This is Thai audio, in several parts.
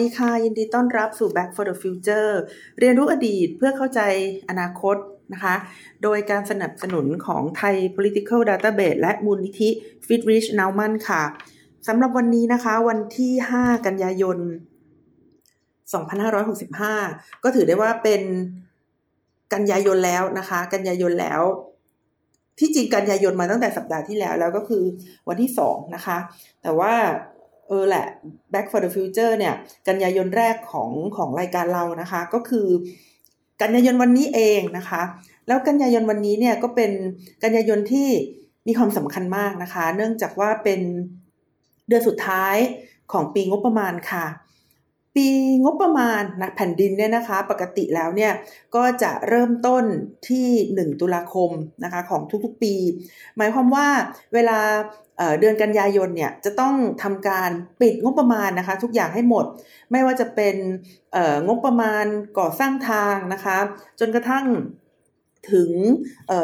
ดีค่ะ ยินดีต้อนรับสู่ Back for the Future เรียนรู้อดีตเพื่อเข้าใจอนาคตนะคะ โดยการสนับสนุนของไทย Political Database และมูลนิธิ Fitrich Nauman ค่ะสำหรับวันนี้นะคะ วันที่ 5 กันยายน 2565 ก็ถือได้ว่าเป็นกันยายนแล้วนะคะ กันยายนแล้ว ที่จริงกันยายนมาตั้งแต่สัปดาห์ที่แล้วแล้วก็คือวันที่สองนะคะ แต่ว่า เออแหละ Back for the Future เนี่ย กันยายนแรกของของรายการเรานะคะ ก็คือ กันยายนวันนี้เองนะคะ แล้วกันยายนวันนี้เนี่ยก็เป็นกันยายนที่มีความสำคัญมากนะคะ เนื่องจากว่าเป็นเดือนสุดท้ายของปีงบประมาณค่ะ ปีงบประมาณนะแผ่นดินเนี่ยนะคะ ปกติแล้วเนี่ยก็จะเริ่มต้นที่ 1 ตุลาคมนะคะของทุกๆปี หมายความว่าเวลาเดือนกันยายนเนี่ยจะต้องทำการปิดงบประมาณนะคะ ทุกอย่างให้หมด ไม่ว่าจะเป็นงบประมาณก่อสร้างทางนะคะ จนกระทั่งถึง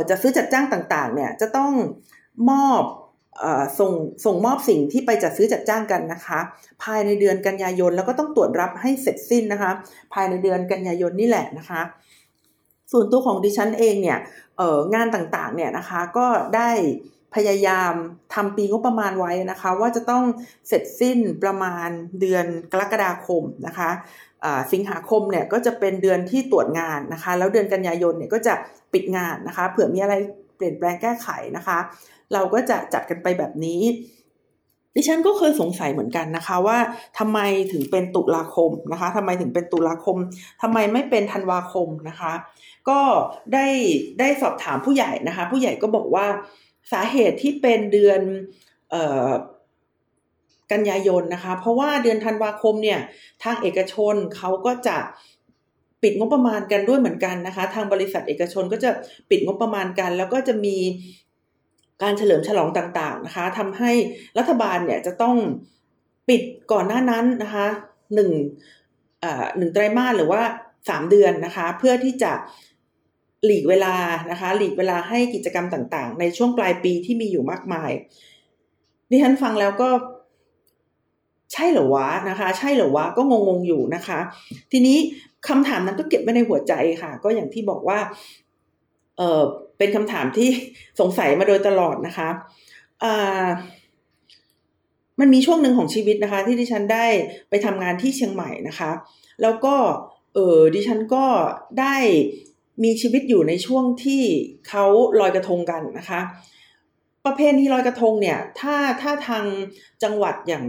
จะซื้อจัดจ้างต่างๆเนี่ยจะต้องมอบ ส่งส่งมอบสิ่งที่ไปจัดซื้อจัดจ้างกันนะคะ ภายในเดือนกันยายนแล้วก็ต้องตรวจรับให้เสร็จสิ้นนะคะ ภายในเดือนกันยายนนี่แหละนะคะ ส่วนตัวของดิฉันเองเนี่ยงานต่างๆเนี่ยนะคะก็ได้พยายามทำปีงบประมาณไว้นะคะ ว่าจะต้องเสร็จสิ้นประมาณเดือนกรกฎาคมนะคะสิงหาคมเนี่ยก็จะเป็นเดือนที่ตรวจงานนะคะ แล้วเดือนกันยายนเนี่ยก็จะปิดงานนะคะ เผื่อมีอะไรเปลี่ยนแปลงแก้ไขนะคะ เราก็จะจัดกันไปแบบนี้ ดิฉันก็เคยสงสัยเหมือนกันนะคะว่าทำไมถึงเป็นตุลาคมนะคะทำไมถึงเป็นตุลาคมทำไมไม่เป็นธันวาคมนะคะ ก็ได้ได้สอบถามผู้ใหญ่นะคะ ผู้ใหญ่ก็บอกว่าสาเหตุที่เป็นเดือนออกันยายนนะคะ เพราะว่าเดือนธันวาคมเนี่ยทางเอกชนเขาก็จะปิดงบประมาณกันด้วยเหมือนกันนะคะ ทางบริษัทเอกชนก็จะปิดงบประมาณกัน แล้วก็จะมี การเฉลิมฉลองต่างๆนะคะทำให้รัฐบาลเนี่ยจะต้องปิดก่อนหน้านั้นนะคะหนึ่งหนึ่งไตรมาสหรือว่าสามเดือนนะคะเพื่อที่จะหลีกเวลานะคะหลีกเวลาให้กิจกรรมต่างๆ ในช่วงปลายปีที่มีอยู่มากมายดิฉันฟังแล้วก็ใช่เหรอวะนะคะ ใช่เหรอวะก็งงๆอยู่นะคะ ทีนี้คำถามนั้นก็เก็บไว้ในหัวใจค่ะ ก็อย่างที่บอกว่า เออ เป็นคำถามที่สงสัยมาโดยตลอดนะคะมันมีช่วงหนึ่งของชีวิตนะคะ ที่ดิฉันได้ไปทำงานที่เชียงใหม่นะคะ แล้วก็เออดิฉันก็ได้มีชีวิตอยู่ในช่วงที่เขาลอยกระทงกันนะคะ ประเพณีลอยกระทงเนี่ยถ้าถ้าทางจังหวัดอย่าง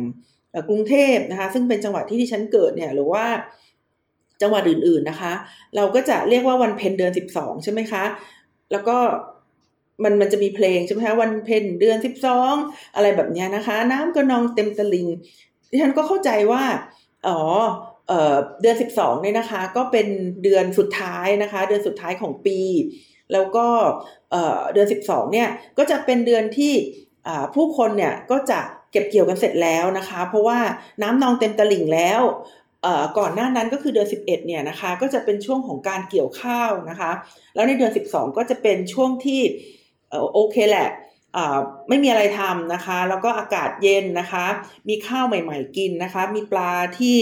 กรุงเทพนะคะ ซึ่งเป็นจังหวัดที่ที่ฉันเกิดเนี่ยหรือว่าจังหวัดอื่นๆนะคะ เราก็จะเรียกว่าวันเพ็ญเดือนสิบสองใช่ไหมคะ แล้วก็มันมันจะมีเพลงใช่ไหมคะวันเพ็ญเดือนสิบสองอะไรแบบนี้นะคะ น้ำก็นองเต็มตลิงดิฉันก็เข้าใจว่าอ๋อเดือน12เนี่ยนะคะ ก็เป็นเดือนสุดท้ายนะคะ เดือนสุดท้ายของปี แล้วก็เดือน12เนี่ยก็จะเป็นเดือนที่ผู้คนเนี่ยก็จะเก็บเกี่ยวกันเสร็จแล้วนะคะ เพราะว่าน้ำนองเต็มตลิ่งแล้ว ก่อนหน้านั้นก็คือเดือน 11เนี่ยนะคะก็จะเป็นช่วงของการเกี่ยวข้าวนะคะ แล้วในเดือน 12 ก็จะเป็นช่วงที่โอเคแหละไม่มีอะไรทำนะคะ แล้วก็อากาศเย็นนะคะ มีข้าวใหม่ ๆ กินนะคะ มีปลาที่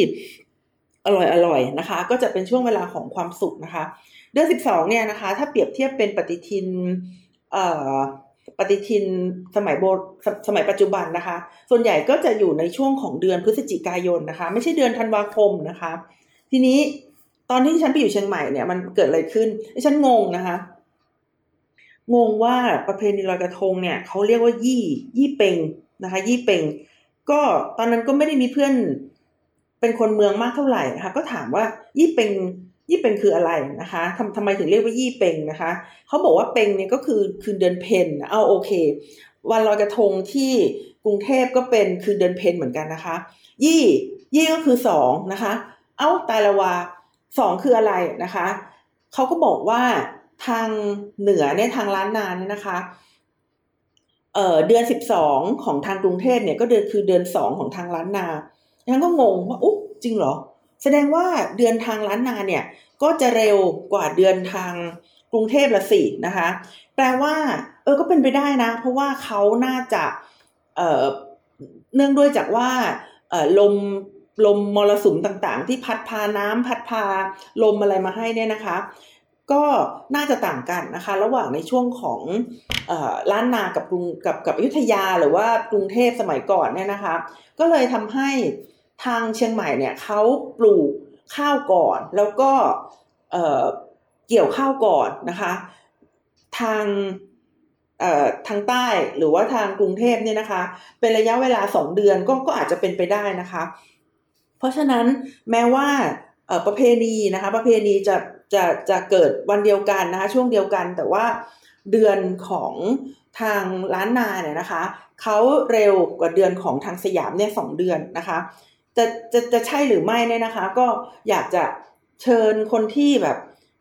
อร่อยอร่อยนะคะ ก็จะเป็นช่วงเวลาของความสุขนะคะ เดือนสิบสองเนี่ยนะคะ ถ้าเปรียบเทียบเป็นปฏิทินเอ่อ ปฏิทินสมัยโบสมัยปัจจุบันนะคะ ส่วนใหญ่ก็จะอยู่ในช่วงของเดือนพฤศจิกายนนะคะ ไม่ใช่เดือนธันวาคมนะคะ ทีนี้ตอนที่ฉันไปอยู่เชียงใหม่เนี่ยมันเกิดอะไรขึ้นฉันงงนะคะ งงว่าประเพณีลอยกระทงเนี่ยเขาเรียกว่ายี่ ยี่เปงนะคะ ยี่เปงก็ตอนนั้นก็ไม่ได้มีเพื่อนเป็นคนเมืองมากเท่าไหร่นะคะ ก็ถามว่ายี่เปง ยี่เป็งคืออะไรนะคะทำทำไมถึงเรียกว่ายี่เป็งนะคะเขาบอกว่าเป็งเนี่ยก็คือคืนเดือนเพนเอาโอเค วันลอยกระทงที่กรุงเทพก็เป็นคืนเดือนเพนเหมือนกันนะคะ ยี่ ยี่ก็คือสองนะคะ เอ้าตายละวาสองคืออะไรนะคะเขาก็บอกว่าทางเหนือเนี่ยทางล้านนาเนี่ยนะคะเอ่อเดือนสิบสองของทางกรุงเทพเนี่ยก็เดือนคือเดือนสองของทางล้านนาฉันก็งงว่าอุ๊จริงเหรอ แสดงว่าเดือนทางล้านนาเนี่ยก็จะเร็วกว่าเดือนทางกรุงเทพละสินะคะ แปลว่า เออก็เป็นไปได้นะ เพราะว่าเขาน่าจะเอ่อเนื่องด้วยจากว่าเอ่อลมลมมรสุมต่างๆ ที่พัดพาน้ำพัดพาลมอะไรมาให้เนี่ยนะคะ ก็น่าจะต่างกันนะคะ ระหว่างในช่วงของอล้านนากับกรุงกับกับอยุธยาหรือว่ากรุงเทพสมัยก่อนเนี่ยนะคะ ก็เลยทำให้ ทางเชียงใหม่เนี่ยเขาปลูกข้าวก่อน แล้วก็เกี่ยวข้าวก่อนนะคะ ทางทางใต้หรือว่าทางกรุงเทพเนี่ยนะคะ เป็นระยะเวลาสองเดือนก็ก็อาจจะเป็นไปได้นะคะ เพราะฉะนั้นแม้ว่าประเพณีนะคะ ประเพณีจะจะจะเกิดวันเดียวกันนะคะช่วงเดียวกันแต่ว่าเดือนของทางล้านนาเนี่ยนะคะเขาเร็วกว่าเดือนของทางสยามเนี่ยสองเดือนนะคะ จะจะจะใช่หรือไม่เนี่ยนะคะ ก็อยากจะเชิญคนที่แบบ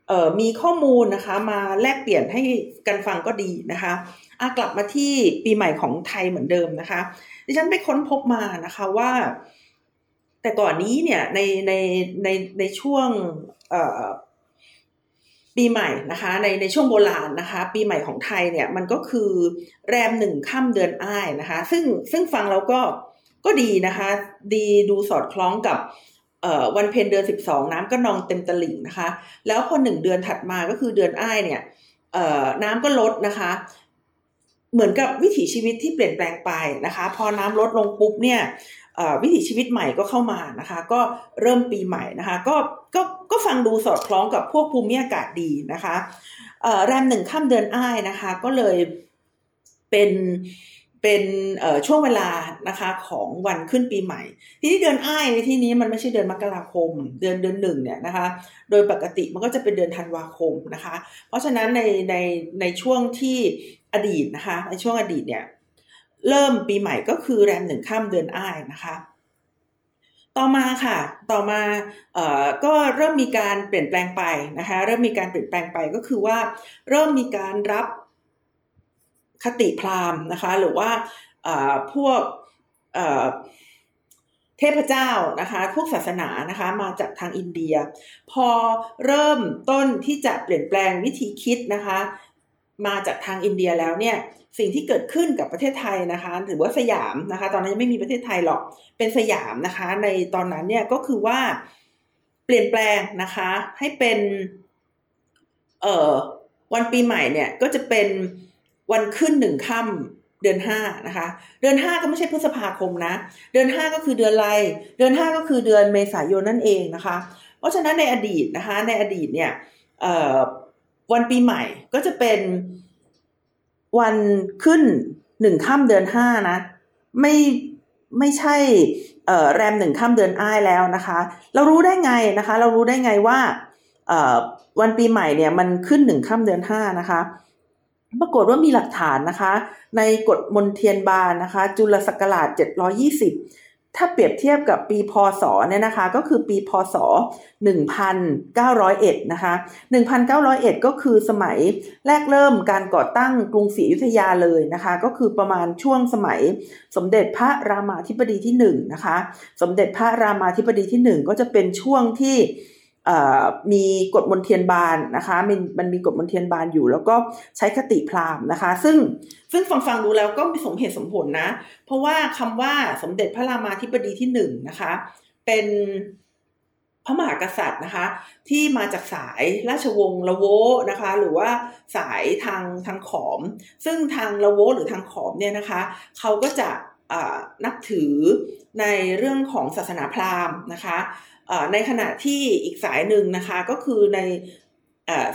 เอ่อมีข้อมูลนะคะ มาแลกเปลี่ยนให้กันฟังก็ดีนะคะอากลับมาที่ปีใหม่ของไทยเหมือนเดิมนะคะ ดิฉันไปค้นพบมานะคะว่า แต่ก่อนนี้เนี่ยในในในในช่วงเอ่อปีใหม่นะคะ ในในช่วงโบราณนะคะ ปีใหม่ของไทยเนี่ยมันก็คือแรมหนึ่งค่ำเดือนอ้ายนะคะ ซึ่งซึ่งฟังแล้วก็ ก็ดีนะคะ ดีดูสอดคล้องกับวันเพ็ญเดือนสิบสองน้ำก็นองเต็มตลิ่งนะคะ แล้วพอหนึ่งเดือนถัดมาก็คือเดือนอ้ายเนี่ยน้ำก็ลดนะคะ เหมือนกับวิถีชีวิตที่เปลี่ยนแปลงไปนะคะ พอน้ำลดลงปุ๊บเนี่ยวิถีชีวิตใหม่ก็เข้ามานะคะ ก็เริ่มปีใหม่นะคะ ก็ก็ก็ฟังดูสอดคล้องกับพวกภูมิอากาศดีนะคะแรมหนึ่งข้ามเดือนอ้ายนะคะ ก็เลยเป็น เป็นช่วงเวลานะคะของวันขึ้นปีใหม่ ที่นี่เดือนอ้ายในที่นี้มันไม่ใช่เดือนมกราคม เดือนเดือนหนึ่งเนี่ยนะคะ โดยปกติมันก็จะเป็นเดือนธันวาคมนะคะ เพราะฉะนั้นในในในช่วงที่อดีตนะคะ ในช่วงอดีตเนี่ยเริ่มปีใหม่ก็คือแรมหนึ่งข้ามเดือนอ้ายนะคะต่อมาค่ะ ต่อมาเอ่อก็เริ่มมีการเปลี่ยนแปลงไปนะคะ เริ่มมีการเปลี่ยนแปลงไปก็คือว่า เริ่มมีการรับ คติพราหมณ์นะคะ หรือว่าพวกเทพเจ้านะคะ พวกศาสนานะคะ มาจากทางอินเดีย พอเริ่มต้นที่จะเปลี่ยนแปลงวิธีคิดนะคะ มาจากทางอินเดียแล้วเนี่ย สิ่งที่เกิดขึ้นกับประเทศไทยนะคะ หรือว่าสยามนะคะ ตอนนั้นยังไม่มีประเทศไทยหรอก เป็นสยามนะคะ ในตอนนั้นเนี่ยก็คือว่าเปลี่ยนแปลงนะคะ ให้เป็น เอ่อวันปีใหม่เนี่ยก็จะเป็น วันขึ้นหนึ่งค่ำเดือนห้านะคะ เดือนห้าก็ไม่ใช่พฤษภาคมนะ เดือนห้าก็คือเดือนอะไร เดือนห้าก็คือเดือนเมษายนนั่นเองนะคะ เพราะฉะนั้นในอดีตนะคะ ในอดีตเนี่ยวันปีใหม่ก็จะเป็นวันขึ้นหนึ่งค่ำเดือนห้านะไม่ไม่ใช่แรมหนึ่งค่ำเดือนอ้ายแล้วนะคะ เรารู้ได้ไงนะคะ เรารู้ได้ไงว่าวันปีใหม่เนี่ยมันขึ้นหนึ่งค่ำเดือนห้านะคะ ปรากฏว่ามีหลักฐานนะคะ ในกฎมนเทียนบานนะคะ จุลศักราช 720 ถ้าเปรียบเทียบกับปีพศเนี่ยนะคะ ก็คือปีพศ 1901 นะคะ 1901 ก็คือสมัยแรกเริ่มการก่อตั้งกรุงศรีอยุธยาเลยนะคะ ก็คือประมาณช่วงสมัยสมเด็จพระรามาธิบดีที่1นะคะ สมเด็จพระรามาธิบดีที่ 1 ก็จะเป็นช่วงที่ มีกฎมนเทียนบานนะคะมันมันมีกฎมนเทียนบานอยู่ แล้วก็ใช้คติพราหมณ์นะคะ ซึ่งซึ่งฟังฟังดูแล้วก็มีสมเหตุสมผลนะ เพราะว่าคำว่าสมเด็จพระรามาธิบดีที่หนึ่งนะคะ เป็นพระมหากษัตริย์นะคะ ที่มาจากสายราชวงศ์ละโวนะคะ หรือว่าสายทางทางขอม ซึ่งทางละโวหรือทางขอมเนี่ยนะคะเขาก็จะนับถือในเรื่องของศาสนาพราหมณ์นะคะ ในขณะที่อีกสายหนึ่งนะคะก็คือใน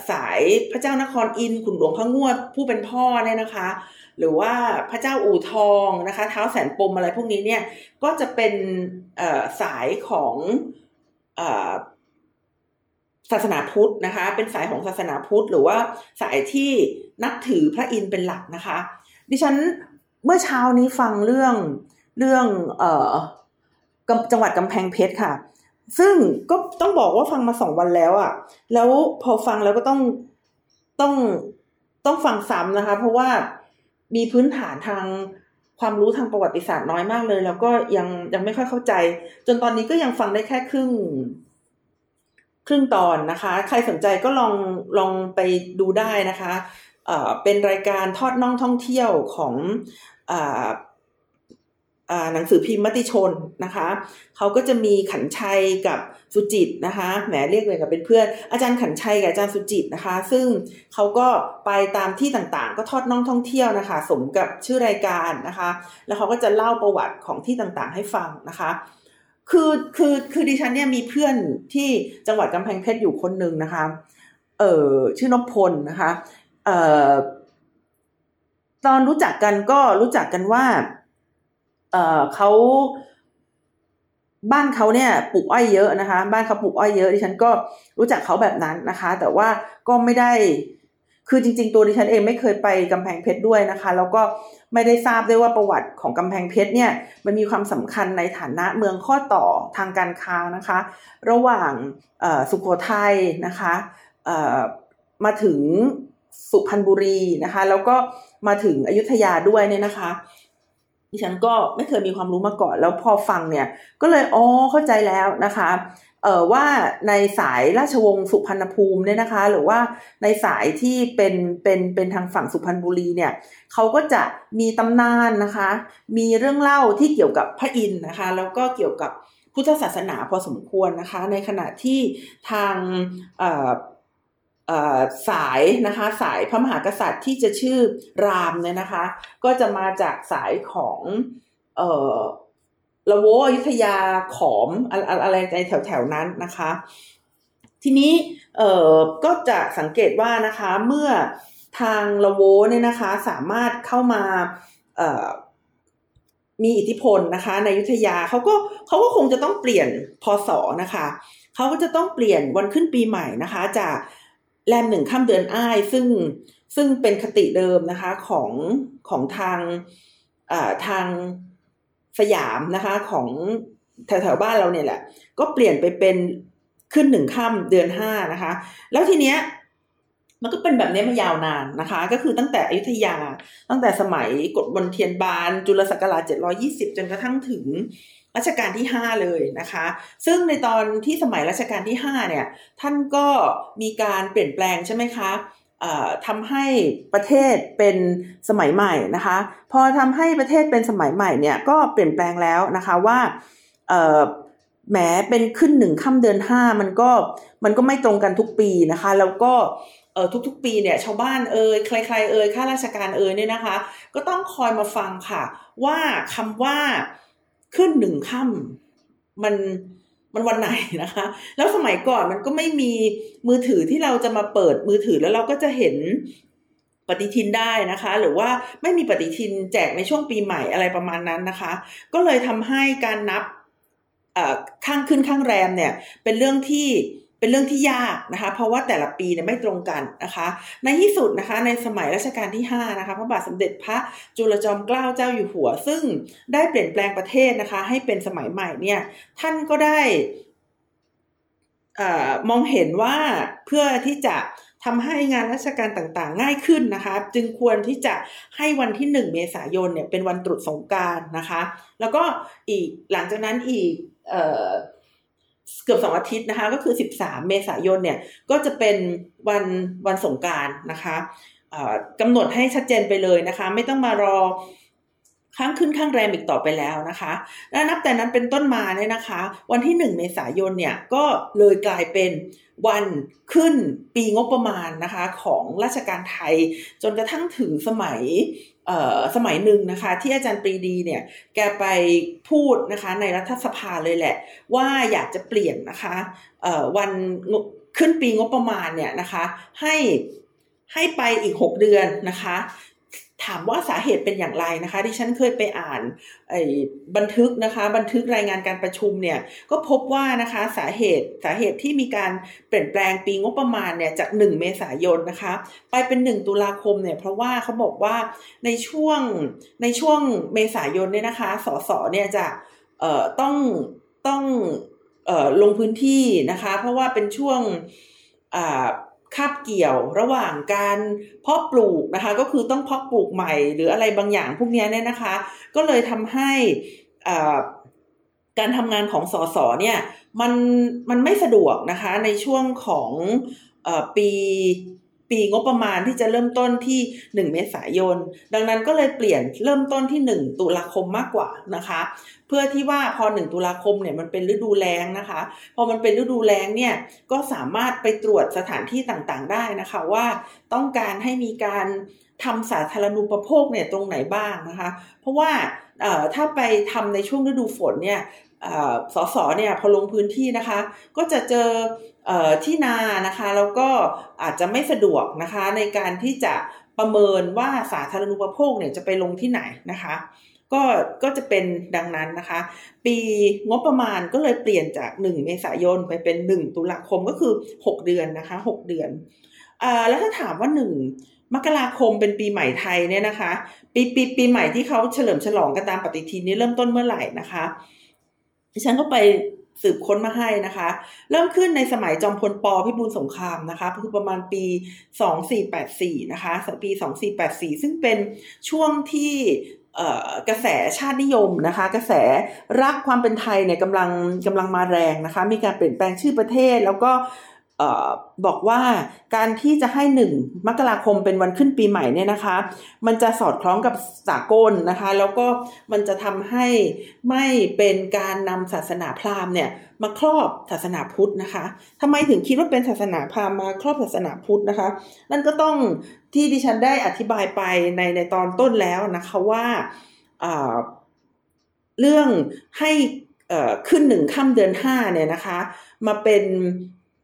สายพระเจ้านครอินขุนหลวงพระงวดผู้เป็นพ่อเนี่ยนะคะ หรือว่าพระเจ้าอู่ทองนะคะ เท้าแสนปมอะไรพวกนี้เนี่ยก็จะเป็นสายของศาสนาพุทธนะคะ เป็นสายของศาสนาพุทธ หรือว่าสายที่นับถือพระอินทร์เป็นหลักนะคะ ดิฉันเมื่อเช้านี้ฟังเรื่องเรื่องอจังหวัดกำแพงเพชรค่ะ ซึ่งก็ต้องบอกว่าฟังมาสองวันแล้วอะ่ะ แล้วพอฟังแล้วก็ต้องต้องต้องฟังซ้ำนะคะ เพราะว่ามีพื้นฐานทางความรู้ทางประวัติศาสตร์น้อยมากเลย แล้วก็ยังยังไม่ค่อยเข้าใจ จนตอนนี้ก็ยังฟังได้แค่ครึ่ง ครึ่งตอนนะคะ ใครสนใจก็ลองลองไปดูได้นะคะเอ่อเป็นรายการทอดน่องท่องเที่ยวของอ่า หนังสือพิมพ์มติชนนะคะเขาก็จะมีขันชัยกับสุจิตนะคะแหมเรียกเลยกับเป็นเพื่อนอาจารย์ขันชัยกับอาจารย์สุจิตนะคะ ซึ่งเขาก็ไปตามที่ต่างๆ ก็ทอดน่องท่องเที่ยวนะคะ สมกับชื่อรายการนะคะ แล้วเขาก็จะเล่าประวัติของที่ต่างๆ ให้ฟังนะคะคือคือคือดิฉันเนี่ยมีเพื่อนที่จังหวัดกำแพงเพชรอยู่คนหนึ่งนะคะ เออชื่อนพพลนะคะ เอ่อตอนรู้จักกันก็รู้จักกันว่า เอ่อเขาบ้านเขาเนี่ยปลูกอ้อยเยอะนะคะ บ้านเขาปลูกอ้อยเยอะดิฉันก็รู้จักเขาแบบนั้นนะคะ แต่ว่าก็ไม่ได้คือจริง ๆ ตัวดิฉันเองไม่เคยไปกำแพงเพชรด้วยนะคะ แล้วก็ไม่ได้ทราบด้วยว่าประวัติของกำแพงเพชรเนี่ยมันมีความสำคัญในฐานะเมืองข้อต่อทางการค้านะคะ ระหว่างสุโขทัยนะคะมาถึงสุพรรณบุรีนะคะ แล้วก็มาถึงอยุธยาด้วยเนี่ยนะคะ ดิฉันก็ไม่เคยมีความรู้มาก่อน แล้วพอฟังเนี่ย ก็เลยอ๋อเข้าใจแล้วนะคะเอ่อว่าในสายราชวงศ์สุพรรณภูมิเนี่ยนะคะ หรือว่าในสายที่เป็นเป็นเป็นทางฝั่งสุพรรณบุรีเนี่ยเขาก็จะมีตำนานนะคะ มีเรื่องเล่าที่เกี่ยวกับพระอินทร์นะคะ แล้วก็เกี่ยวกับพุทธศาสนาพอสมควรนะคะ ในขณะที่ทาง สายนะคะสายพระมหากษัตริย์ที่จะชื่อรามเนี่ยนะคะ ก็จะมาจากสายของเอ่อละโวอยุธยาขอมอะไรในแถวๆนั้นนะคะ ทีนี้เอ่อก็จะสังเกตว่านะคะเมื่อทางละโวเนี่ยนะคะสามารถเข้ามาเอ่อมีอิทธิพลนะคะ ในยุธยาเขาก็เขาก็คงจะต้องเปลี่ยนพศนะคะเขาก็จะต้องเปลี่ยนวันขึ้นปีใหม่นะคะ จาก แรมหนึ่งข้ามเดือนอ้าย ซึ่งซึ่งเป็นคติเดิมนะคะของของทางทางสยามนะคะของแถวๆบ้านเราเนี่ยแหละ ก็เปลี่ยนไปเป็นขึ้นหนึ่งข้ามเดือนห้านะคะ แล้วทีเนี้ยมันก็เป็นแบบนี้มายาวนานนะคะ ก็คือตั้งแต่อยุธยาตั้งแต่สมัยกฎบนเทียนบาน จุลศักราช720 จนกระทั่งถึง รัชกาลที่ 5 เลยนะคะ ซึ่งในตอนที่สมัยรัชกาลที่ 5 เนี่ย ท่านก็มีการเปลี่ยนแปลงใช่ไหมคะทำให้ประเทศเป็นสมัยใหม่นะคะ พอทำให้ประเทศเป็นสมัยใหม่เนี่ยก็เปลี่ยนแปลงแล้วนะคะว่าแหมเป็นขึ้นหนึ่งค่ำเดือนห้ามันก็มันก็ไม่ตรงกันทุกปีนะคะ แล้วก็เออทุกๆ ปีเนี่ยชาวบ้านเอ่ยใครๆเอ่ยข้าราชการเอ่ยเนี่ยนะคะ ก็ต้องคอยมาฟังค่ะ ว่าคำว่า ขึ้นหนึ่งค่ำมันมันวันไหนนะคะ แล้วสมัยก่อนมันก็ไม่มีมือถือที่เราจะมาเปิดมือถือแล้วเราก็จะเห็นปฏิทินได้นะคะ หรือว่าไม่มีปฏิทินแจกในช่วงปีใหม่อะไรประมาณนั้นนะคะ ก็เลยทำให้การนับข้างขึ้นข้างแรมเนี่ย เป็นเรื่องที่ เป็นเรื่องที่ยากนะคะ เพราะว่าแต่ละปีเนี่ยไม่ตรงกันนะคะ ในที่สุดนะคะ ในสมัยรัชกาลที่ 5 นะคะพระบาทสมเด็จพระจุลจอมเกล้าเจ้าอยู่หัว ซึ่งได้เปลี่ยนแปลงประเทศนะคะ ให้เป็นสมัยใหม่เนี่ย ท่านก็ได้อมองเห็นว่าเพื่อที่จะทำให้งานราชการต่างๆ ง่ายขึ้นนะคะ จึงควรที่จะให้วันที่ 1 เมษายนเนี่ยเป็นวันตรุษสงการนะคะ แล้วก็อีกหลังจากนั้นอีกเกือบสองอาทิตย์นะคะ ก็คือ 13 เมษายนเนี่ยก็จะเป็นวันวันสงการนะคะกำหนดให้ชัดเจนไปเลยนะคะ ไม่ต้องมารอ ข้างขึ้นข้างแรมอีกต่อไปแล้วนะคะ และนับแต่นั้นเป็นต้นมาเนี่ยนะคะ วันที่ 1 เมษายนเนี่ยก็เลยกลายเป็นวันขึ้นปีงบประมาณนะคะของราชการไทย จนกระทั่งถึงสมัยสมัยหนึ่งนะคะ ที่อาจารย์ปรีดีเนี่ยแกไปพูดนะคะในรัฐสภาเลยแหละ ว่าอยากจะเปลี่ยนนะคะวันขึ้นปีงบประมาณเนี่ยนะคะให้ให้ไปอีก 6 เดือนนะคะ ถามว่าสาเหตุเป็นอย่างไรนะคะที่ฉันเคยไปอ่านบันทึกนะคะ บันทึกรายงานการประชุมเนี่ยก็พบว่านะคะสาเหตุสาเหตุที่มีการเปลี่ยนแปลงปีงบประมาณเนี่ยจาก 1 เมษายนนะคะ ไปเป็น 1 ตุลาคมเนี่ยเพราะว่าเขาบอกว่าในช่วงในช่วงเมษายนเนี่ยนะคะสสเนี่ยจะต้องต้องออลงพื้นที่นะคะ เพราะว่าเป็นช่วง คาบเกี่ยวระหว่างการเพาะปลูกนะคะ ก็คือต้องเพาะปลูกใหม่ หรืออะไรบางอย่างพวกนี้เนี่ยนะคะ ก็เลยทำให้การทำงานของสสเนี่ยมันมันไม่สะดวกนะคะในช่วงของอปี ปีงบประมาณที่จะเริ่มต้นที่ 1 เมษายน ดังนั้นก็เลยเปลี่ยนเริ่มต้นที่ 1 ตุลาคมมากกว่านะคะ เพื่อที่ว่าพอ 1 ตุลาคมเนี่ยมันเป็นฤดูแล้งนะคะ พอมันเป็นฤดูแล้งเนี่ยก็สามารถไปตรวจสถานที่ต่างๆ ได้นะคะว่าต้องการให้มีการทำสาธารณูปโภคเนี่ยตรงไหนบ้างนะคะ เพราะว่าถ้าไปทำในช่วงฤดูฝนเนี่ย สสเนี่ยพอลงพื้นที่นะคะ ก็จะเจอที่นานะคะแล้วก็อาจจะไม่สะดวกนะคะในการที่จะประเมินว่าสาธารณูปโภคเนี่ยจะไปลงที่ไหนนะคะก็ก็จะเป็นดังนั้นนะคะ ปีงบประมาณก็เลยเปลี่ยนจาก 1 เมษายนไปเป็น 1 ตุลาคมก็คือ 6 เดือนนะคะ 6 เดือนอ่าแล้วถ้าถามว่า 1 มกราคมเป็นปีใหม่ไทยเนี่ยนะคะ ปีปีปีใหม่ที่เขาเฉลิมฉลองกันตามปฏิทินนี้เริ่มต้นเมื่อไหร่นะคะ ดิฉันก็ไปสืบค้นมาให้นะคะ เริ่มขึ้นในสมัยจอมพลปพิบูลสงครามนะคะคือประมาณปี 2484 นะคะปี 2484 ซึ่งเป็นช่วงที่กระแสชาตินิยมนะคะ กระแสรักความเป็นไทยเนี่ยกำลังกำลังมาแรงนะคะ มีการเปลี่ยนแปลงชื่อประเทศ แล้วก็ บอกว่าการที่จะให้หนึ่งมกราคมเป็นวันขึ้นปีใหม่เนี่ยนะคะ มันจะสอดคล้องกับสากลนะคะ แล้วก็มันจะทำให้ไม่เป็นการนำศาสนาพราหมณ์เนี่ยมาครอบศาสนาพุทธนะคะทำไมถึงคิดว่าเป็นศาสนาพราหมณ์มาครอบศาสนาพุทธนะคะ นั่นก็ต้องที่ดิฉันได้อธิบายไปในในตอนต้นแล้วนะคะว่าเรื่องให้ขึ้นหนึ่งค่ำเดือนห้าเนี่ยนะคะ มาเป็น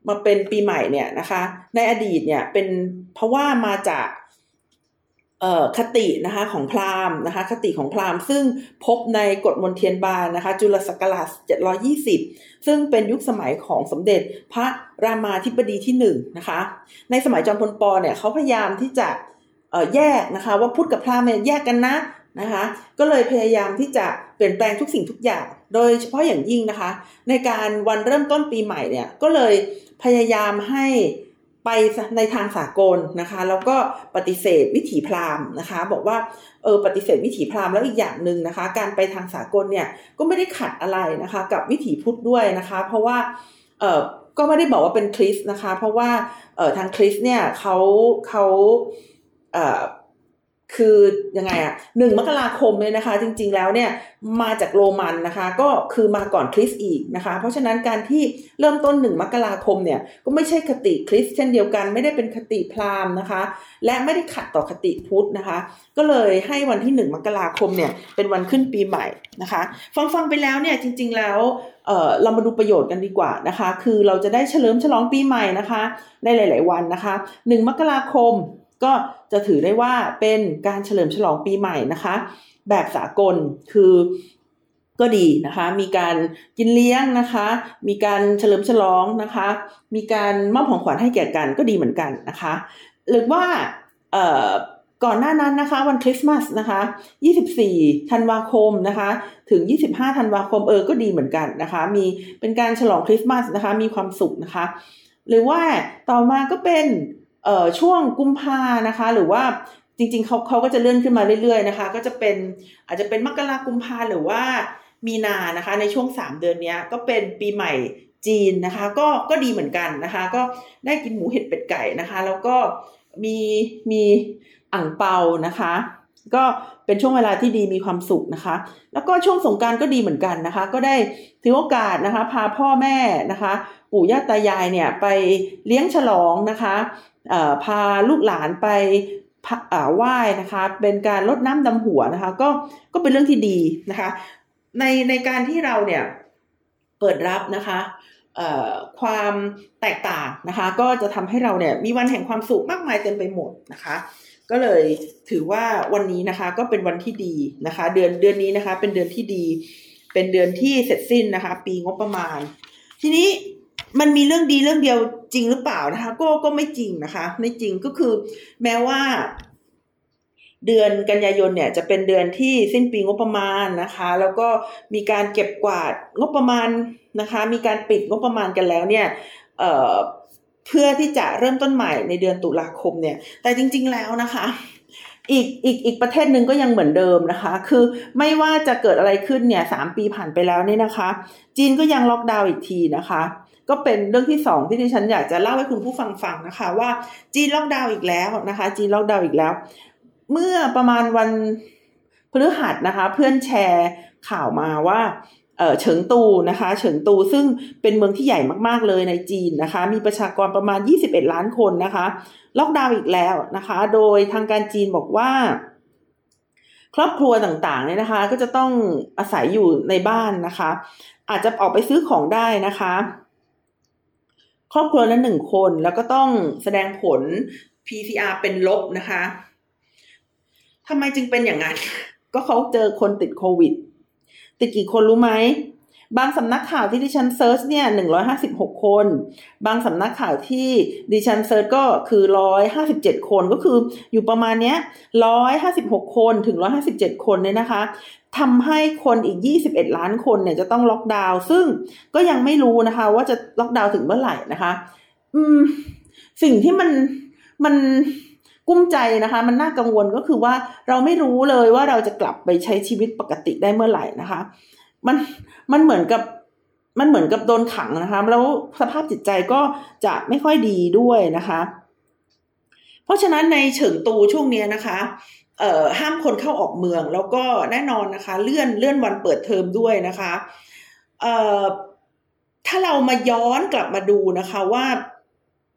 มาเป็นปีใหม่เนี่ยนะคะ ในอดีตเนี่ยเป็นเพราะว่ามาจากคตินะคะของพราหมณ์นะคะคติของพราหมณ์ ซึ่งพบในกฎมนเทียนบานนะคะ จุลศักราช720 ซึ่งเป็นยุคสมัยของสมเด็จพระรามาธิบดีที่1นนะคะ ในสมัยจอมพลปอเนี่ยเขาพยายามที่จะแยกนะคะ ว่าพุทธกับพราหมณ์เนี่ยแยกกันนะนะคะ ก็เลยพยายามที่จะเปลี่ยนแปลงทุกสิ่งทุกอย่าง โดยเฉพาะอย่างยิ่งนะคะ ในการวันเริ่มต้นปีใหม่เนี่ยก็เลยพยายามให้ไปในทางสากลนะคะ แล้วก็ปฏิเสธวิถีพราหมณ์นะคะ บอกว่าเออปฏิเสธวิถีพราหมณ์แล้วอีกอย่างหนึ่งนะคะ การไปทางสากลเนี่ยก็ไม่ได้ขัดอะไรนะคะ กับวิถีพุทธด้วยนะคะ เพราะว่าเออก็ไม่ได้บอกว่าเป็นคริสนะคะ เพราะว่าเออทางคริสเนี่ยเขาเขาเออ คือยังไงอะหนึ่งมกราคมเนี่ยนะคะ จริง ๆ แล้วเนี่ยมาจากโรมันนะคะ ก็คือมาก่อนคริสอีกนะคะ เพราะฉะนั้นการที่เริ่มต้นหนึ่งมกราคมเนี่ยก็ไม่ใช่คติคริสเช่นเดียวกัน ไม่ได้เป็นคติพราหมณ์นะคะ และไม่ได้ขัดต่อคติพุทธนะคะ ก็เลยให้วันที่หนึ่งมกราคมเนี่ยเป็นวันขึ้นปีใหม่นะคะ ฟังฟังไปแล้วเนี่ยจริง ๆ แล้วเเรามาดูประโยชน์กันดีกว่านะคะ คือเราจะได้เฉลิมฉลองปีใหม่นะคะในหลาย ๆ วันนะคะหนึ่งมกราคม ก็จะถือได้ว่าเป็นการเฉลิมฉลองปีใหม่นะคะ แบบสากลคือก็ดีนะคะ มีการกินเลี้ยงนะคะ มีการเฉลิมฉลองนะคะ มีการมอบของขวัญให้แก่กันก็ดีเหมือนกันนะคะ หรือว่าก่อนหน้านั้นนะคะ วันคริสต์มาสนะคะ 24 ธันวาคมนะคะ ถึง 25 ธันวาคมเออ ก็ดีเหมือนกันนะคะ มีเป็นการฉลองคริสต์มาสนะคะ มีความสุขนะคะ หรือว่าต่อมาก็เป็น เอ่อช่วงกุมภานะคะ หรือว่าจริงๆเขาเขาก็จะเลื่อนขึ้นมาเรื่อยๆนะคะ ก็จะเป็นอาจจะเป็นมกรากุมภาหรือว่ามีนานะคะ ในช่วงสามเดือนนี้ก็เป็นปีใหม่จีนนะคะ ก็ก็ดีเหมือนกันนะคะ ก็ได้กินหมูเห็ดเป็ดไก่นะคะ แล้วก็มีมีอ่างเปานะคะ ก็เป็นช่วงเวลาที่ดีมีความสุขนะคะ แล้วก็ช่วงสงการก็ดีเหมือนกันนะคะ ก็ได้ถือโอกาสนะคะ พาพ่อแม่นะคะ ปู่ย่าตายายเนี่ยไปเลี้ยงฉลองนะคะ พาลูกหลานไปไหว้นะคะ เป็นการลดน้ำดำหัวนะคะ ก็ก็เป็นเรื่องที่ดีนะคะ ในในการที่เราเนี่ยเปิดรับนะคะความแตกต่างนะคะ ก็จะทำให้เราเนี่ยมีวันแห่งความสุขมากมายเต็มไปหมดนะคะ ก็เลยถือว่าวันนี้นะคะก็เป็นวันที่ดีนะคะ เดือนเดือนนี้นะคะ เป็นเดือนที่ดี เป็นเดือนที่เสร็จสิ้นนะคะ ปีงบประมาณ ทีนี้ มันมีเรื่องดีเรื่องเดียวจริงหรือเปล่านะคะ ก็ก็ไม่จริงนะคะ ไม่จริงก็คือแม้ว่า เดือนกันยายนเนี่ย จะเป็นเดือนที่สิ้นปีงบประมาณนะคะ แล้วก็มีการเก็บกวาดงบประมาณนะคะ มีการปิดงบประมาณกันแล้วเนี่ย เอ่อเพื่อที่จะเริ่มต้นใหม่ในเดือนตุลาคมเนี่ย แต่จริง ๆแล้วนะคะ อีกอีกอีกประเทศหนึ่งก็ยังเหมือนเดิมนะคะ คือไม่ว่าจะเกิดอะไรขึ้นเนี่ยสามปีผ่านไปแล้วเนี่ยนะคะ จีนก็ยังล็อกดาวน์อีกทีนะคะ ก็เป็นเรื่องที่สองที่ดิฉันอยากจะเล่าให้คุณผู้ฟังฟังนะคะ ว่าจีนล็อกดาวน์อีกแล้วนะคะ จีนล็อกดาวน์อีกแล้ว เมื่อประมาณวันพฤหัสนะคะ เพื่อนแชร์ข่าวมาว่าเฉิงตูนะคะเฉิงตูซึ่งเป็นเมืองที่ใหญ่มากๆเลยในจีนนะคะ มีประชากรประมาณ 21 ล้านคนนะคะ ล็อกดาวน์อีกแล้วนะคะ โดยทางการจีนบอกว่า ครอบครัวต่างๆเนี่ยนะคะ ก็จะต้องอาศัยอยู่ในบ้านนะคะ อาจจะออกไปซื้อของได้นะคะ ครอบครัวละหนึ่งคนแล้วก็ต้องแสดงผล PCR เป็นลบนะคะทำไมจึงเป็นอย่างนั้น ก็เขาเจอคนติดโควิด ติดกี่คนรู้ไหม บางสำนักข่าวที่ดิฉัน search เนี่ยหนึ่งร้อยห้าสิบหกคน บางสำนักข่าวที่ดิฉัน search ก็คือร้อยห้าสิบเจ็ดคนก็คืออยู่ประมาณเนี้ยร้อยห้าสิบหกคนถึงร้อยห้าสิบเจ็ดคนเนี่ยนะคะทำให้คนอีกยี่สิบเอ็ดล้านคนเนี่ยจะต้องล็อกดาวน์ซึ่งก็ยังไม่รู้นะคะ ว่าจะล็อกดาวน์ถึงเมื่อไหร่นะคะ อืม สิ่งที่มันมันกุ้มใจนะคะ มันน่ากังวลก็คือว่าเราไม่รู้เลยว่าเราจะกลับไปใช้ชีวิตปกติได้เมื่อไหร่นะคะ มันมันเหมือนกับมันเหมือนกับโดนขังนะคะแล้วสภาพจิตใจก็จะไม่ค่อยดีด้วยนะคะ เพราะฉะนั้นในเฉิงตูช่วงนี้นะคะเอ่อห้ามคนเข้าออกเมืองแล้วก็แน่นอนนะคะ เลื่อนเลื่อนวันเปิดเทอมด้วยนะคะเอ่อถ้าเรามาย้อนกลับมาดูนะคะว่า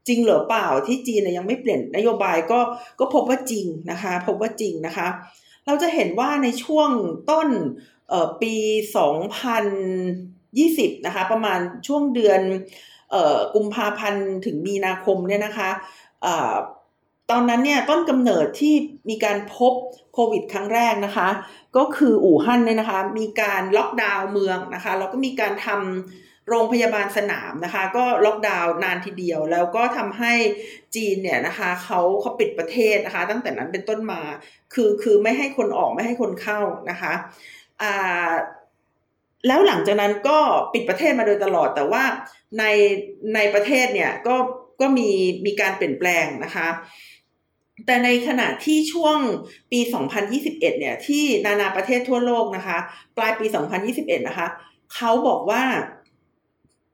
จริงหรือเปล่าที่จีนยังไม่เปลี่ยนนโยบายก็ก็พบว่าจริงนะคะ พบว่าจริงนะคะ เราจะเห็นว่าในช่วงต้น ปี 2020 นะคะ ประมาณช่วงเดือนกุมภาพันธ์ถึงมีนาคมเนี่ยนะคะตอนนั้นเนี่ยต้นกำเนิดที่มีการพบโควิดครั้งแรกนะคะ ก็คืออู่ฮั่นเนี่ยนะคะ มีการล็อกดาวน์เมืองนะคะแล้วก็มีการทำโรงพยาบาลสนามนะคะ ก็ล็อกดาวน์นานทีเดียว แล้วก็ทำให้จีนเนี่ยนะคะเขาเขาปิดประเทศนะคะ ตั้งแต่นั้นเป็นต้นมาคือคือไม่ให้คนออกไม่ให้คนเข้านะคะ แล้วหลังจากนั้นก็ปิดประเทศมาโดยตลอดแต่ว่าในในประเทศเนี่ยก็ก็มีมีการเปลี่ยนแปลงนะคะ แต่ในขณะที่ช่วงปี 2021 เนี่ย ที่นานาประเทศทั่วโลกนะคะ ปลายปี 2021 นะคะ เขาบอกว่า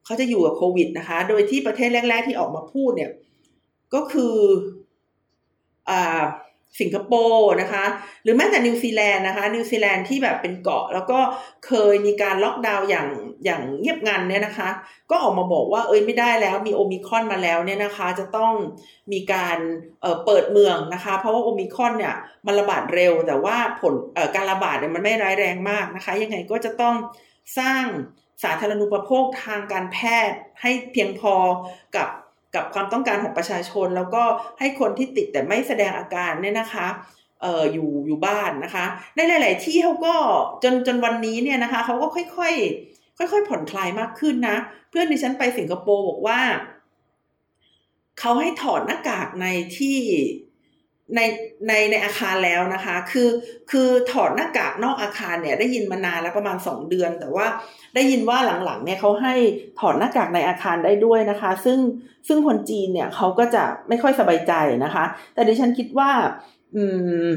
เขาจะอยู่กับโควิดนะคะ โดยที่ประเทศแรก ๆ ที่ออกมาพูดเนี่ย ก็คืออ่า สิงคโปร์นะคะ หรือแม้แต่นิวซีแลนด์นะคะ นิวซีแลนด์ที่แบบเป็นเกาะ แล้วก็เคยมีการล็อกดาวน์อย่างอย่างเงียบงันเนี่ยนะคะ ก็ออกมาบอกว่าเอ้ยไม่ได้แล้วมีโอมิครอนมาแล้วเนี่ยนะคะ จะต้องมีการเปิดเมืองนะคะ เพราะว่าโอมิครอนเนี่ยมันระบาดเร็ว แต่ว่าผลการระบาดเนี่ยมันไม่ร้ายแรงมากนะคะ ยังไงก็จะต้องสร้างสาธารณูปโภคทางการแพทย์ให้เพียงพอกับ กับความต้องการของประชาชน แล้วก็ให้คนที่ติดแต่ไม่แสดงอาการเนี่ยนะคะเอออยู่อยู่บ้านนะคะ ในหลาย ๆ ที่เขาก็จนจนวันนี้เนี่ยนะคะเขาก็ค่อย ๆ ค่อย ๆ ผ่อนคลายมากขึ้นนะ เพื่อนดิฉันไปสิงคโปร์บอกว่าเขาให้ถอดหน้ากากในที่ ในในในอาคารแล้วนะคะ คือคือถอดหน้ากากนอกอาคารเนี่ยได้ยินมานานแล้วประมาณสองเดือน แต่ว่าได้ยินว่าหลังๆเนี่ยเขาให้ถอดหน้ากากในอาคารได้ด้วยนะคะ ซึ่งซึ่งคนจีนเนี่ยเขาก็จะไม่ค่อยสบายใจนะคะ แต่ดิฉันคิดว่า อืม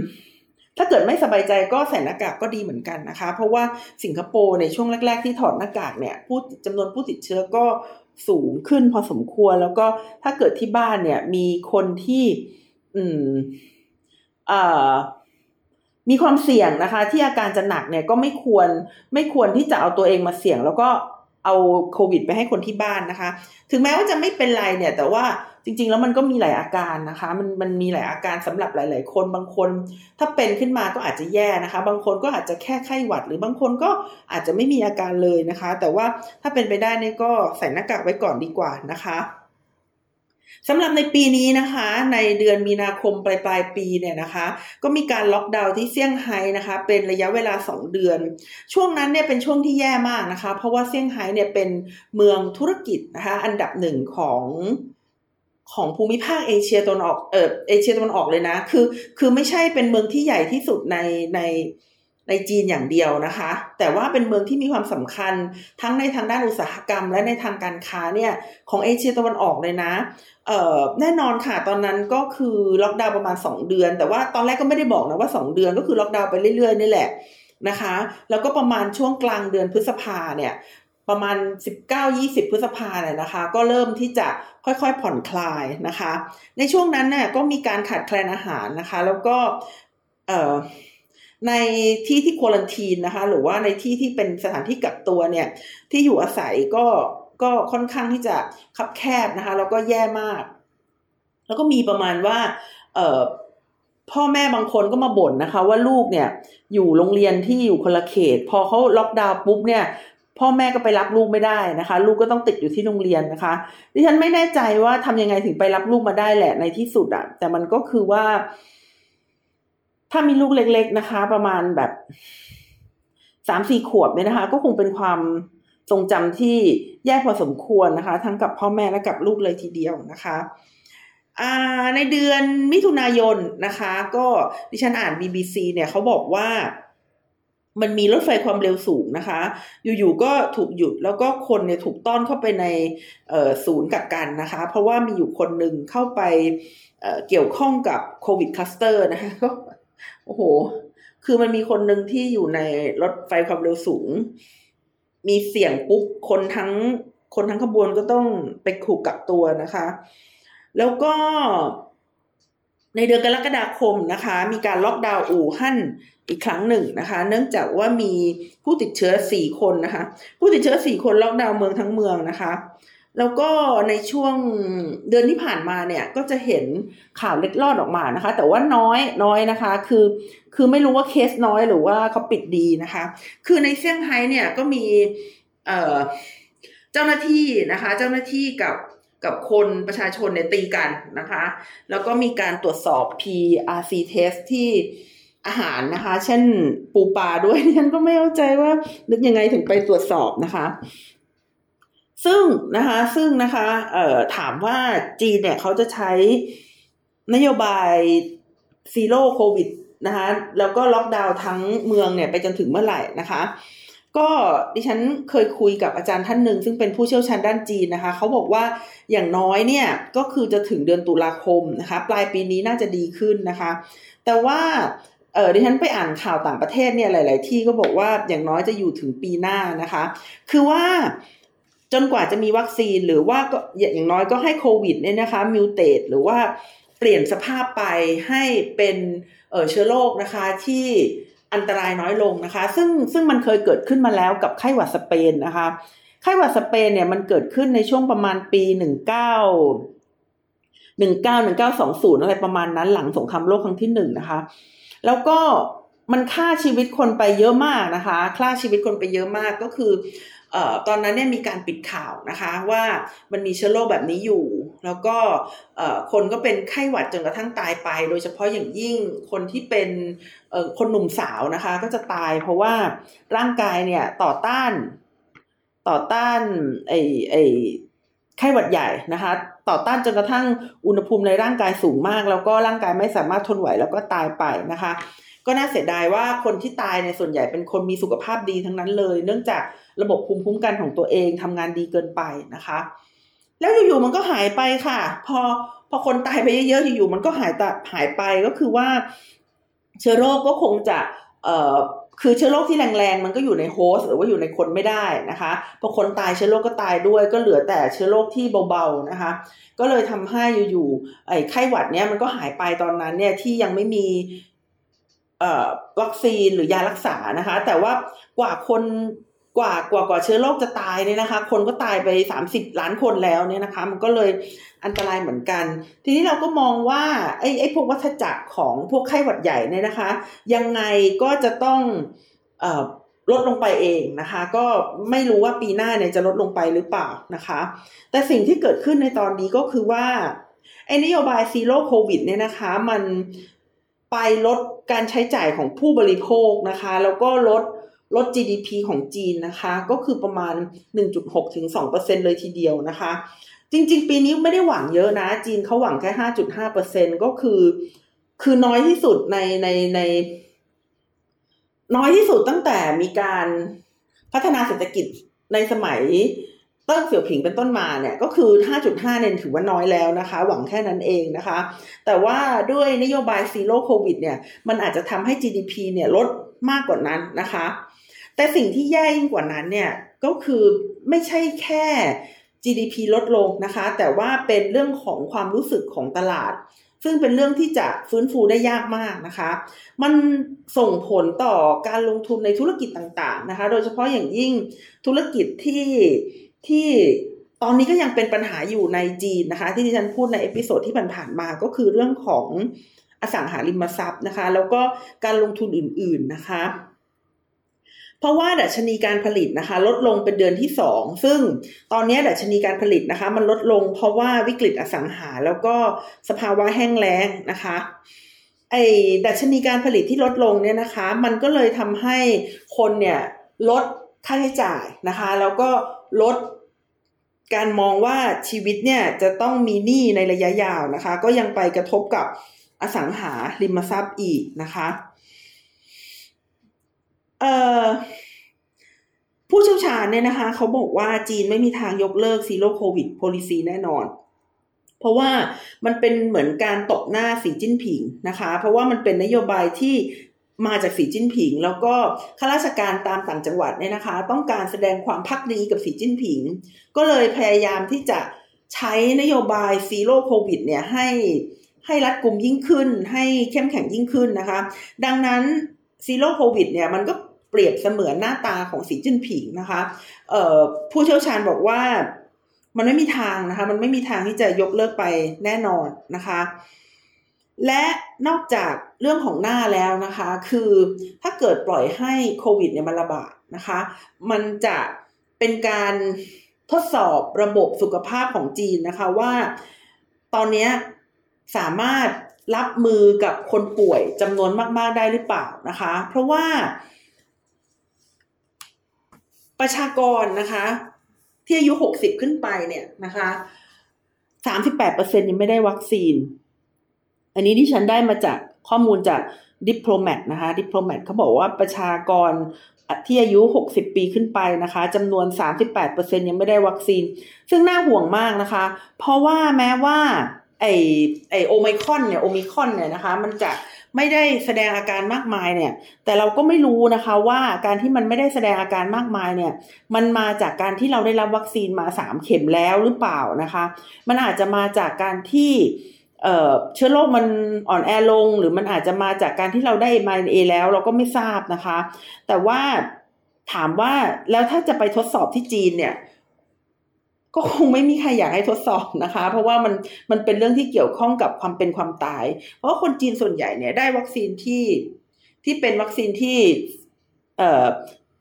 ถ้าเกิดไม่สบายใจก็ใส่หน้ากากก็ดีเหมือนกันนะคะ เพราะว่าสิงคโปร์ในช่วงแรก ๆ ที่ถอดหน้ากากเนี่ยผู้จำนวนผู้ติดเชื้อก็สูงขึ้นพอสมควร แล้วก็ถ้าเกิดที่บ้านเนี่ยมีคนที่ อืมอ่ามีความเสี่ยงนะคะ ที่อาการจะหนักเนี่ยก็ไม่ควรไม่ควรที่จะเอาตัวเองมาเสี่ยง แล้วก็เอาโควิด ไปให้คนที่บ้านนะคะ ถึงแม้ว่าจะไม่เป็นไรเนี่ย แต่ว่าจริง ๆ แล้วมันก็มีหลายอาการนะคะ มันมันมีหลายอาการสำหรับหลาย ๆ คนบางคน ถ้าเป็นขึ้นมาก็อาจจะแย่นะคะ บางคนก็อาจจะแค่ไข้หวัด หรือบางคนก็อาจจะไม่มีอาการเลยนะคะ แต่ว่าถ้าเป็นไปได้นี่ก็ใส่หน้ากากไว้ก่อนดีกว่านะคะ สำหรับในปีนี้นะคะ ในเดือนมีนาคมปลายปลายปีเนี่ยนะคะ ก็มีการล็อกดาวน์ที่เซี่ยงไฮ้นะคะ เป็นระยะเวลา 2 เดือน ช่วงนั้นเนี่ยเป็นช่วงที่แย่มากนะคะ เพราะว่าเซี่ยงไฮ้เนี่ยเป็นเมืองธุรกิจนะคะ อันดับหนึ่งของของภูมิภาคเอเชียตะวันออกเออเอเชียตะวันออกเลยนะ คือ คือไม่ใช่เป็นเมืองที่ใหญ่ที่สุดในใน ในจีนอย่างเดียวนะคะ แต่ว่าเป็นเมืองที่มีความสำคัญทั้งในทางด้านอุตสาหกรรม และในทางการค้าเนี่ยของเอเชียตะวันออกเลยนะเอ่อแน่นอนค่ะตอนนั้นก็คือล็อกดาวน์ประมาณ 2 เดือน แต่ว่าตอนแรกก็ไม่ได้บอกนะว่า 2 เดือนก็คือล็อกดาวน์ไปเรื่อยๆนี่แหละนะคะ แล้วก็ประมาณช่วงกลางเดือนพฤษภาเนี่ยประมาณ 19-20 พฤษภาเนี่ยนะคะ ก็เริ่มที่จะค่อยๆผ่อนคลายนะคะ ในช่วงนั้นเนี่ยก็มีการขาดแคลนอาหารนะคะ แล้วก็เอ่อ ในที่ที่ควอลันทีนนะคะ หรือว่าในที่ที่เป็นสถานที่กักตัวเนี่ยที่อยู่อาศัยก็ก็ค่อนข้างที่จะคับแคบนะคะ แล้วก็แย่มาก แล้วก็มีประมาณว่า เอ่อพ่อแม่บางคนก็มาบ่นนะคะ ว่าลูกเนี่ยอยู่โรงเรียนที่อยู่คนละเขต พอเขาล็อกดาวน์ปุ๊บเนี่ย พ่อแม่ก็ไปรับลูกไม่ได้นะคะ ลูกก็ต้องติดอยู่ที่โรงเรียนนะคะ ดิฉันไม่แน่ใจว่าทำยังไงถึงไปรับลูกมาได้แหละในที่สุดอะแต่มันก็คือว่า ถ้ามีลูกเล็ก ๆนะคะ ประมาณแบบสามสี่ขวบเนี่ยนะคะ ก็คงเป็นความทรงจำที่แย่พอสมควรนะคะ ทั้งกับพ่อแม่และกับลูกเลยทีเดียวนะคะในเดือนมิถุนายนนะคะ ก็ดิฉันอ่าน BBC เนี่ยเขาบอกว่ามันมีรถไฟความเร็วสูงนะคะ อยู่ๆก็ถูกหยุดแล้วก็คนเนี่ยถูกต้อนเข้าไปในศูนย์กักกันนะคะ เพราะว่ามีอยู่คนหนึ่งเข้าไปเกี่ยวข้องกับโควิดคลัสเตอร์นะคะก็ โอ้โห คือมันมีคนหนึ่งที่อยู่ในรถไฟความเร็วสูง มีเสียงปุ๊บคนทั้งคนทั้งขบวนก็ต้องไปถูกกักตัวนะคะ แล้วก็ในเดือนกรกฎาคมนะคะ มีการล็อกดาวน์อู่ฮั่นอีกครั้งหนึ่งนะคะ เนื่องจากว่ามีผู้ติดเชื้อสี่คนนะคะ ผู้ติดเชื้อสี่คนล็อกดาวน์เมืองทั้งเมืองนะคะ แล้วก็ในช่วงเดือนที่ผ่านมาเนี่ยก็จะเห็นข่าวเล็ดลอดออกมานะคะ แต่ว่าน้อยน้อยนะคะ คือคือไม่รู้ว่าเคสน้อยหรือว่าเขาปิดดีนะคะ คือในเซี่ยงไฮ้เนี่ยก็มีเอ่อเจ้าหน้าที่นะคะ เจ้าหน้าที่กับกับคนประชาชนเนี่ยตีกันนะคะ แล้วก็มีการตรวจสอบ PRC test ที่อาหารนะคะ เช่นปูปลาด้วยฉันก็ไม่เข้าใจว่านึกยังไงถึงไปตรวจสอบนะคะ ซึ่งนะคะซึ่งนะคะเอ่อถามว่าจีนเนี่ยเขาจะใช้นโยบายซีโร่โควิดนะคะแล้วก็ล็อกดาวน์ทั้งเมืองเนี่ยไปจนถึงเมื่อไหร่นะคะ ก็ดิฉันเคยคุยกับอาจารย์ท่านหนึ่งซึ่งเป็นผู้เชี่ยวชาญด้านจีนนะคะเขาบอกว่าอย่างน้อยเนี่ยก็คือจะถึงเดือนตุลาคมนะคะปลายปีนี้น่าจะดีขึ้นนะคะ แต่ว่าเออดิฉันไปอ่านข่าวต่างประเทศเนี่ยหลาย ๆ ที่ก็บอกว่าอย่างน้อยจะอยู่ถึงปีหน้านะคะ คือว่า จนกว่าจะมีวัคซีนหรือว่าก็อย่างน้อยก็ให้โควิดเนี่ยนะคะมิวเตตหรือว่าเปลี่ยนสภาพไปให้เป็นเเชื้อโรคนะคะที่อันตรายน้อยลงนะคะ ซึ่งซึ่งมันเคยเกิดขึ้นมาแล้วกับไข้หวัดสเปนนะคะไข้หวัดสเปนเนี่ยมันเกิดขึ้นในช่วงประมาณปีหนึ่งเก้าหนึ่งเก้าหนึ่งเก้าสองศูนย์อะไรประมาณนั้นหลังสงครามโลกครั้งที่หนึ่งนะคะ แล้วก็มันฆ่าชีวิตคนไปเยอะมากนะคะฆ่าชีวิตคนไปเยอะมากก็คือ ตอนนั้นเนี่ยมีการปิดข่าวนะคะว่ามันมีเชื้อโรคแบบนี้อยู่ แล้วก็คนก็เป็นไข้หวัดจนกระทั่งตายไป โดยเฉพาะอย่างยิ่งคนที่เป็นคนหนุ่มสาวนะคะ ก็จะตายเพราะว่าร่างกายเนี่ยต่อต้านต่อต้านไอไอไข้หวัดใหญ่นะคะ ต่อต้านจนกระทั่งอุณหภูมิในร่างกายสูงมาก แล้วก็ร่างกายไม่สามารถทนไหวแล้วก็ตายไปนะคะ ก็น่าเสียดายว่าคนที่ตายในส่วนใหญ่เป็นคนมีสุขภาพดีทั้งนั้นเลย เนื่องจากระบบภูมิคุ้มกันของตัวเองทำงานดีเกินไปนะคะ แล้วอยู่ๆมันก็หายไปค่ะ พอพอคนตายไปเยอะๆอยู่ๆมันก็หายตหายไปก็คือว่า เชื้อโรคก็คงจะเอ่อคือเชื้อโรคที่แรงๆมันก็อยู่ในโฮสต์หรือว่าอยู่ในคนไม่ได้นะคะพอคนตายเชื้อโรคก็ตายด้วย ก็เหลือแต่เชื้อโรคที่เบาๆนะคะ ก็เลยทำให้อยู่ๆไอ้ไข้หวัดเนี้ยมันก็หายไปตอนนั้นเนี่ยที่ยังไม่มี วัคซีนหรือยารักษานะคะ แต่ว่ากว่าคนกว่ากว่ากว่าเชื้อโรคจะตายเนี่ยนะคะ คนก็ตายไปสามสิบล้านคนแล้วเนี่ยนะคะ มันก็เลยอันตรายเหมือนกัน ทีนี้เราก็มองว่าไอ้ไอ้พวกวัฏจักรของพวกไข้หวัดใหญ่เนี่ยนะคะ ยังไงก็จะต้องอลดลงไปเองนะคะ ก็ไม่รู้ว่าปีหน้าเนี่ยจะลดลงไปหรือเปล่านะคะ แต่สิ่งที่เกิดขึ้นในตอนนี้ก็คือว่าไอ้นโยบายซีโร่โควิดเนี่ยนะคะ มัน ไปลดการใช้จ่ายของผู้บริโภคนะคะ แล้วก็ลดลด GDP ของจีนนะคะ ก็คือประมาณ 1.6ถึง2%เลยทีเดียวนะคะ จริงๆ ปีนี้ไม่ได้หวังเยอะนะ จีนเขาหวังแค่ 5.5%ก็คือ คือน้อยที่สุดในในใน น้อยที่สุดตั้งแต่มีการพัฒนาเศรษฐกิจในสมัย เติ้งเสี่ยวผิงเป็นต้นมาเนี่ยก็คือ 5.5 เนี่ยถือว่าน้อยแล้วนะคะ หวังแค่นั้นเองนะคะ แต่ว่าด้วยนโยบาย Zero Covid เนี่ยมันอาจจะทำให้ GDP เนี่ยลดมากกว่านั้นนะคะ แต่สิ่งที่แย่ยิ่งกว่านั้นเนี่ยก็คือไม่ใช่แค่ GDP ลดลงนะคะ แต่ว่าเป็นเรื่องของความรู้สึกของตลาด ซึ่งเป็นเรื่องที่จะฟื้นฟูได้ยากมากนะคะ มันส่งผลต่อการลงทุนในธุรกิจต่างๆนะคะ โดยเฉพาะอย่างยิ่งธุรกิจที่ ที่ตอนนี้ก็ยังเป็นปัญหาอยู่ในจีนนะคะ ที่ดิฉันพูดใน episode ที่ผ่านๆมาก็คือเรื่องของอสังหาริมทรัพย์นะคะ แล้วก็การลงทุนอื่น ๆนะคะ เพราะว่าดัชนีการผลิตนะคะ ลดลงเป็นเดือนที่สองซึ่งตอนนี้ดัชนีการผลิตนะคะ มันลดลงเพราะว่าวิกฤตอสังหาแล้วก็สภาวะแห้งแล้งนะคะไอ้ดัชนีการผลิตที่ลดลงเนี่ยนะคะ มันก็เลยทำให้คนเนี่ยลดค่าใช้จ่ายนะคะ แล้วก็ ลดการมองว่าชีวิตเนี่ยจะต้องมีหนี้ในระยะยาวนะคะ ก็ยังไปกระทบกับอสังหาริมทรัพย์อีกนะคะเอ่อผู้เชี่ยวชาญเนี่ยนะคะเขาบอกว่าจีนไม่มีทางยกเลิก Zero Covid Policy แน่นอน เพราะว่ามันเป็นเหมือนการตบหน้าสีจิ้นผิงนะคะ เพราะว่ามันเป็นนโยบายที่ มาจากสีจิ้นผิง แล้วก็ข้าราชการตามต่างจังหวัดเนี่ยนะคะ ต้องการแสดงความภักดีกับสีจิ้นผิง ก็เลยพยายามที่จะใช้นโยบาย Zero Covid เนี่ยให้ให้รัดกลุ่มยิ่งขึ้น ให้เข้มแข็งยิ่งขึ้นนะคะ ดังนั้น Zero Covid เนี่ยมันก็เปรียบเสมือนหน้าตาของสีจิ้นผิงนะคะเอ่อผู้เชี่ยวชาญบอกว่ามันไม่มีทางนะคะ มันไม่มีทางที่จะยกเลิกไปแน่นอนนะคะ และนอกจากเรื่องของหน้าแล้วนะคะ คือถ้าเกิดปล่อยให้โควิดเนี่ยมันระบาดนะคะ มันจะเป็นการทดสอบระบบสุขภาพของจีนนะคะว่า ตอนนี้สามารถรับมือกับคนป่วยจำนวนมาก ๆ ได้หรือเปล่านะคะ เพราะว่า ประชากรนะคะ ที่อายุหกสิบขึ้นไปเนี่ยนะคะสามสิบแปดเปอร์เซ็นยังไม่ได้วัคซีน อันนี้ที่ฉันได้มาจากข้อมูลจากดิปโลแมตนะคะดิปโลแมตเขาบอกว่าประชากรที่อายุ 60 ปีขึ้นไปนะคะจำนวน 38%ยังไม่ได้วัคซีน ซึ่งน่าห่วงมากนะคะ เพราะว่าแม้ว่าไอไอโอไมคอนเนี่ยโอมิคอนเนี่ยนะคะ มันจะไม่ได้แสดงอาการมากมายเนี่ย แต่เราก็ไม่รู้นะคะว่าการที่มันไม่ได้แสดงอาการมากมายเนี่ย มันมาจากการที่เราได้รับวัคซีนมาสามเข็มแล้วหรือเปล่านะคะ มันอาจจะมาจากการที่ เชื้อโรคมันอ่อนแอลง หรือมันอาจจะมาจากการที่เราได้ mRNA แล้วเราก็ไม่ทราบนะคะ แต่ว่าถามว่าแล้วถ้าจะไปทดสอบที่จีนเนี่ย ก็คงไม่มีใครอยากให้ทดสอบนะคะ เพราะว่ามันมันเป็นเรื่องที่เกี่ยวข้องกับความเป็นความตาย เพราะคนจีนส่วนใหญ่เนี่ยได้วัคซีนที่ที่เป็นวัคซีนที่เอ่อ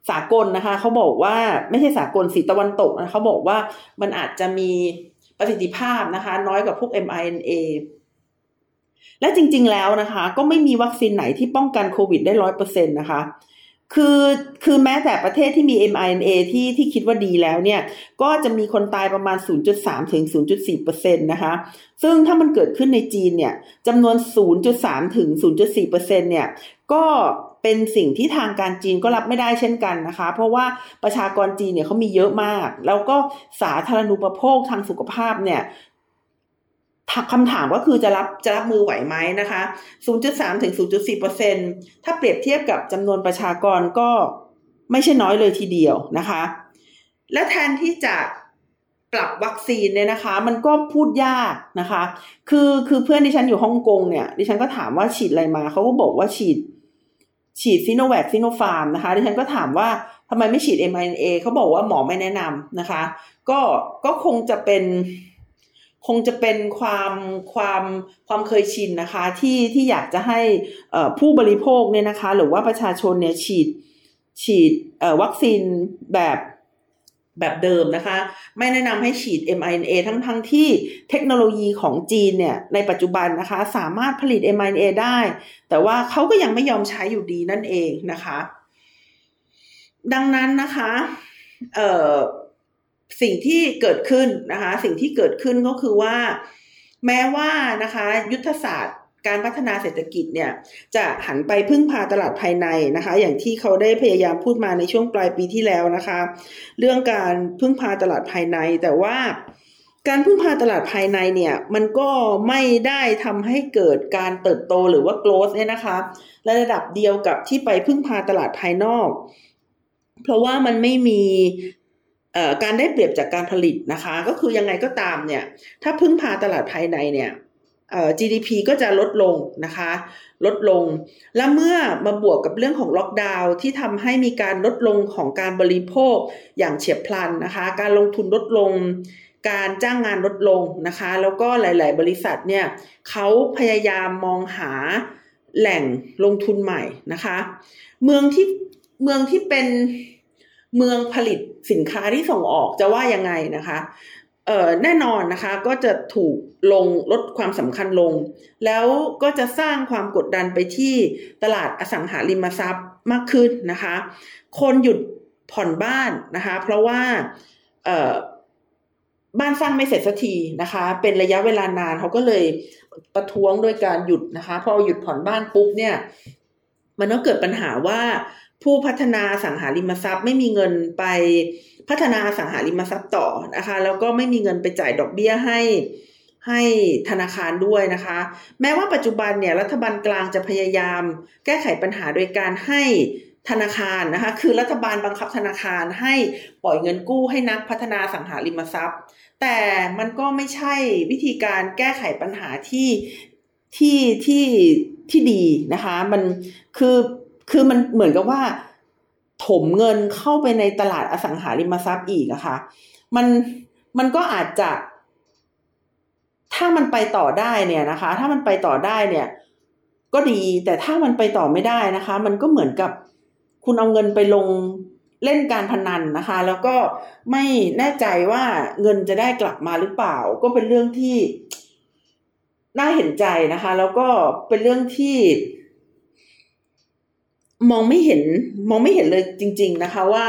สากลนะคะเขาบอกว่าไม่ใช่สากลสีตะวันตกนะเขาบอกว่ามันอาจจะมีประสิทธิภาพนะคะ น้อยกว่าพวก mRNA และจริง ๆ แล้วนะคะ ก็ไม่มีวัคซีนไหนที่ป้องกันโควิดได้ร้อยเปอร์เซ็นตนะคะคือคือแม้แต่ประเทศที่มี mRNA ที่ที่คิดว่าดีแล้วเนี่ย ก็จะมีคนตายประมาณ 0.3 ถึง 0.4เปอร์เซ็นตนะคะ ซึ่งถ้ามันเกิดขึ้นในจีนเนี่ยจำนวน 0.3 ถึง 0.4เปอร์เซ็นตเนี่ย ก็เป็นสิ่งที่ทางการจีนก็รับไม่ได้เช่นกันนะคะ เพราะว่าประชากรจีนเนี่ยเขามีเยอะมาก แล้วก็สาธารณูปโภคทางสุขภาพเนี่ย คำถามก็คือจะรับจะรับมือไหวไหมนะคะ 0.3 ถึง 0.4เปอร์เซ็นถ้าเปรียบเทียบกับจำนวนประชากรก็ไม่ใช่น้อยเลยทีเดียวนะคะ และแทนที่จะปรับวัคซีนเนี่ยนะคะ มันก็พูดยากนะคะ คือคือเพื่อนที่ฉันอยู่ฮ่องกงเนี่ยดิฉันก็ถามว่าฉีดอะไรมาเขาก็บอกว่าฉีด ฉีดซีโนแวคซีโนฟาร์มนะคะดิฉันก็ถามว่าทำไมไม่ฉีด mRNA เขาบอกว่าหมอไม่แนะนำนะคะ ก็ก็คงจะเป็น คงจะเป็นความความความเคยชินนะคะ ที่ที่อยากจะให้ผู้บริโภคเนี่ยนะคะ หรือว่าประชาชนเนี่ยฉีดฉีดวัคซีนแบบแบบเดิมนะคะ ไม่แนะนำให้ฉีด mRNA ทั้งทั้งที่เทคโนโลยีของจีนเนี่ยในปัจจุบันนะคะ สามารถผลิต mRNA ได้ แต่ว่าเขาก็ยังไม่ยอมใช้อยู่ดีนั่นเองนะคะ ดังนั้นนะคะ เอ่อ สิ่งที่เกิดขึ้นนะคะ สิ่งที่เกิดขึ้นก็คือว่า แม้ว่านะคะ ยุทธศาสตร์การพัฒนาเศรษฐกิจเนี่ยจะหันไปพึ่งพาตลาดภายในนะคะ อย่างที่เขาได้พยายามพูดมาในช่วงปลายปีที่แล้วนะคะ เรื่องการพึ่งพาตลาดภายใน แต่ว่าการพึ่งพาตลาดภายในเนี่ยมันก็ไม่ได้ทำให้เกิดการเติบโตหรือว่า growth เนี่ยนะคะระดับเดียวกับที่ไปพึ่งพาตลาดภายนอก เพราะว่ามันไม่มี การได้เปรียบจากการผลิตนะคะ ก็คือยังไงก็ตามเนี่ย ถ้าพึ่งพาตลาดภายในเนี่ย GDP ก็จะลดลงนะคะ ลดลง และเมื่อมาบวกกับเรื่องของล็อกดาวน์ที่ทำให้มีการลดลงของการบริโภคอย่างเฉียบพลันนะคะ การลงทุนลดลง การจ้างงานลดลงนะคะ แล้วก็หลาย ๆ บริษัทเนี่ยเขาพยายามมองหาแหล่งลงทุนใหม่นะคะ เมืองที่เมืองที่เป็น เมืองผลิตสินค้าที่ส่งออกจะว่ายังไงนะคะเอ่อแน่นอนนะคะก็จะถูกลงลดความสำคัญลง แล้วก็จะสร้างความกดดันไปที่ตลาดอสังหาริมทรัพย์มากขึ้นนะคะ คนหยุดผ่อนบ้านนะคะ เพราะว่าเอ่อบ้านสร้างไม่เสร็จสักทีนะคะ เป็นระยะเวลานานเขาก็เลยประท้วงโดยการหยุดนะคะพอหยุดผ่อนบ้านปุ๊บเนี่ย มันก็เกิดปัญหาว่า ผู้พัฒนาสังหาริมทรัพย์ ไม่มีเงินไปพัฒนาสังหาริมทรัพย์ต่อนะคะ แล้วก็ไม่มีเงินไปจ่ายดอกเบี้ยให้ให้ธนาคารด้วยนะคะ แม้ว่าปัจจุบันเนี่ยรัฐบาลกลางจะพยายาม แก้ไขปัญหาโดยการให้ธนาคารนะคะ คือรัฐบาลบังคับธนาคารให้ปล่อยเงินกู้ให้นักพัฒนาสังหาริมทรัพย์ แต่มันก็ไม่ใช่วิธีการแก้ไขปัญหาที่ที่ที่ที่ดีนะคะ มันคือ คือมันเหมือนกับว่า ถมเงินเข้าไปในตลาดอสังหาริมทรัพย์อีกอะคะ่ะ มันมันก็อาจจะ ถ้ามันไปต่อได้เนี่ยนะคะ ถ้ามันไปต่อได้เนี่ย ก็ดีแต่ถ้ามันไปต่อไม่ได้นะคะ มันก็เหมือนกับคุณเอาเงินไปลงเล่นการพนันนะคะ แล้วก็ไม่แน่ใจว่าเงินจะได้กลับมาหรือเปล่า ก็เป็นเรื่องที่น่าเห็นใจนะคะ แล้วก็เป็นเรื่องที่ มองไม่เห็น มองไม่เห็นเลยจริง ๆนะคะว่า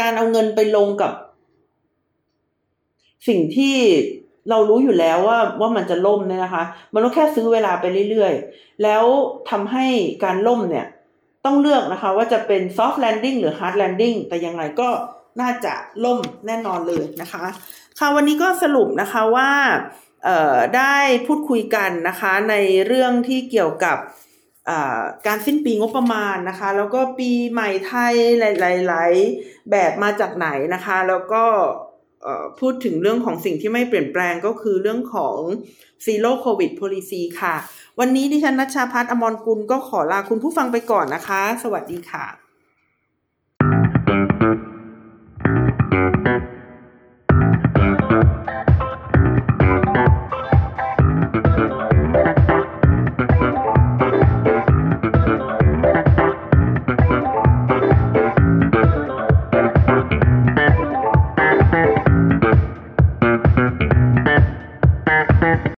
การเอาเงินไปลงกับ สิ่งที่เรารู้อยู่แล้วว่าว่ามันจะล่มเนี่ยนะคะ มันก็แค่ซื้อเวลาไปเรื่อยๆ แล้วทำให้การล่มเนี่ย ต้องเลือกนะคะ ว่าจะเป็น soft landing หรือ hard landing แต่ยังไงก็น่าจะล่มแน่นอนเลยนะคะ ค่ะวันนี้ก็สรุปนะคะว่าได้พูดคุยกันนะคะในเรื่องที่เกี่ยวกับ การสิ้นปีงบประมาณนะคะ แล้วก็ปีใหม่ไทยหลายๆแบบมาจากไหนนะคะ แล้วก็พูดถึงเรื่องของสิ่งที่ไม่เปลี่ยนแปลงก็คือเรื่องของ Zero COVID Policy ค่ะ วันนี้ดิฉันนัชชาพัฒน์อมรกุลก็ขอลาคุณผู้ฟังไปก่อนนะคะ สวัสดีค่ะ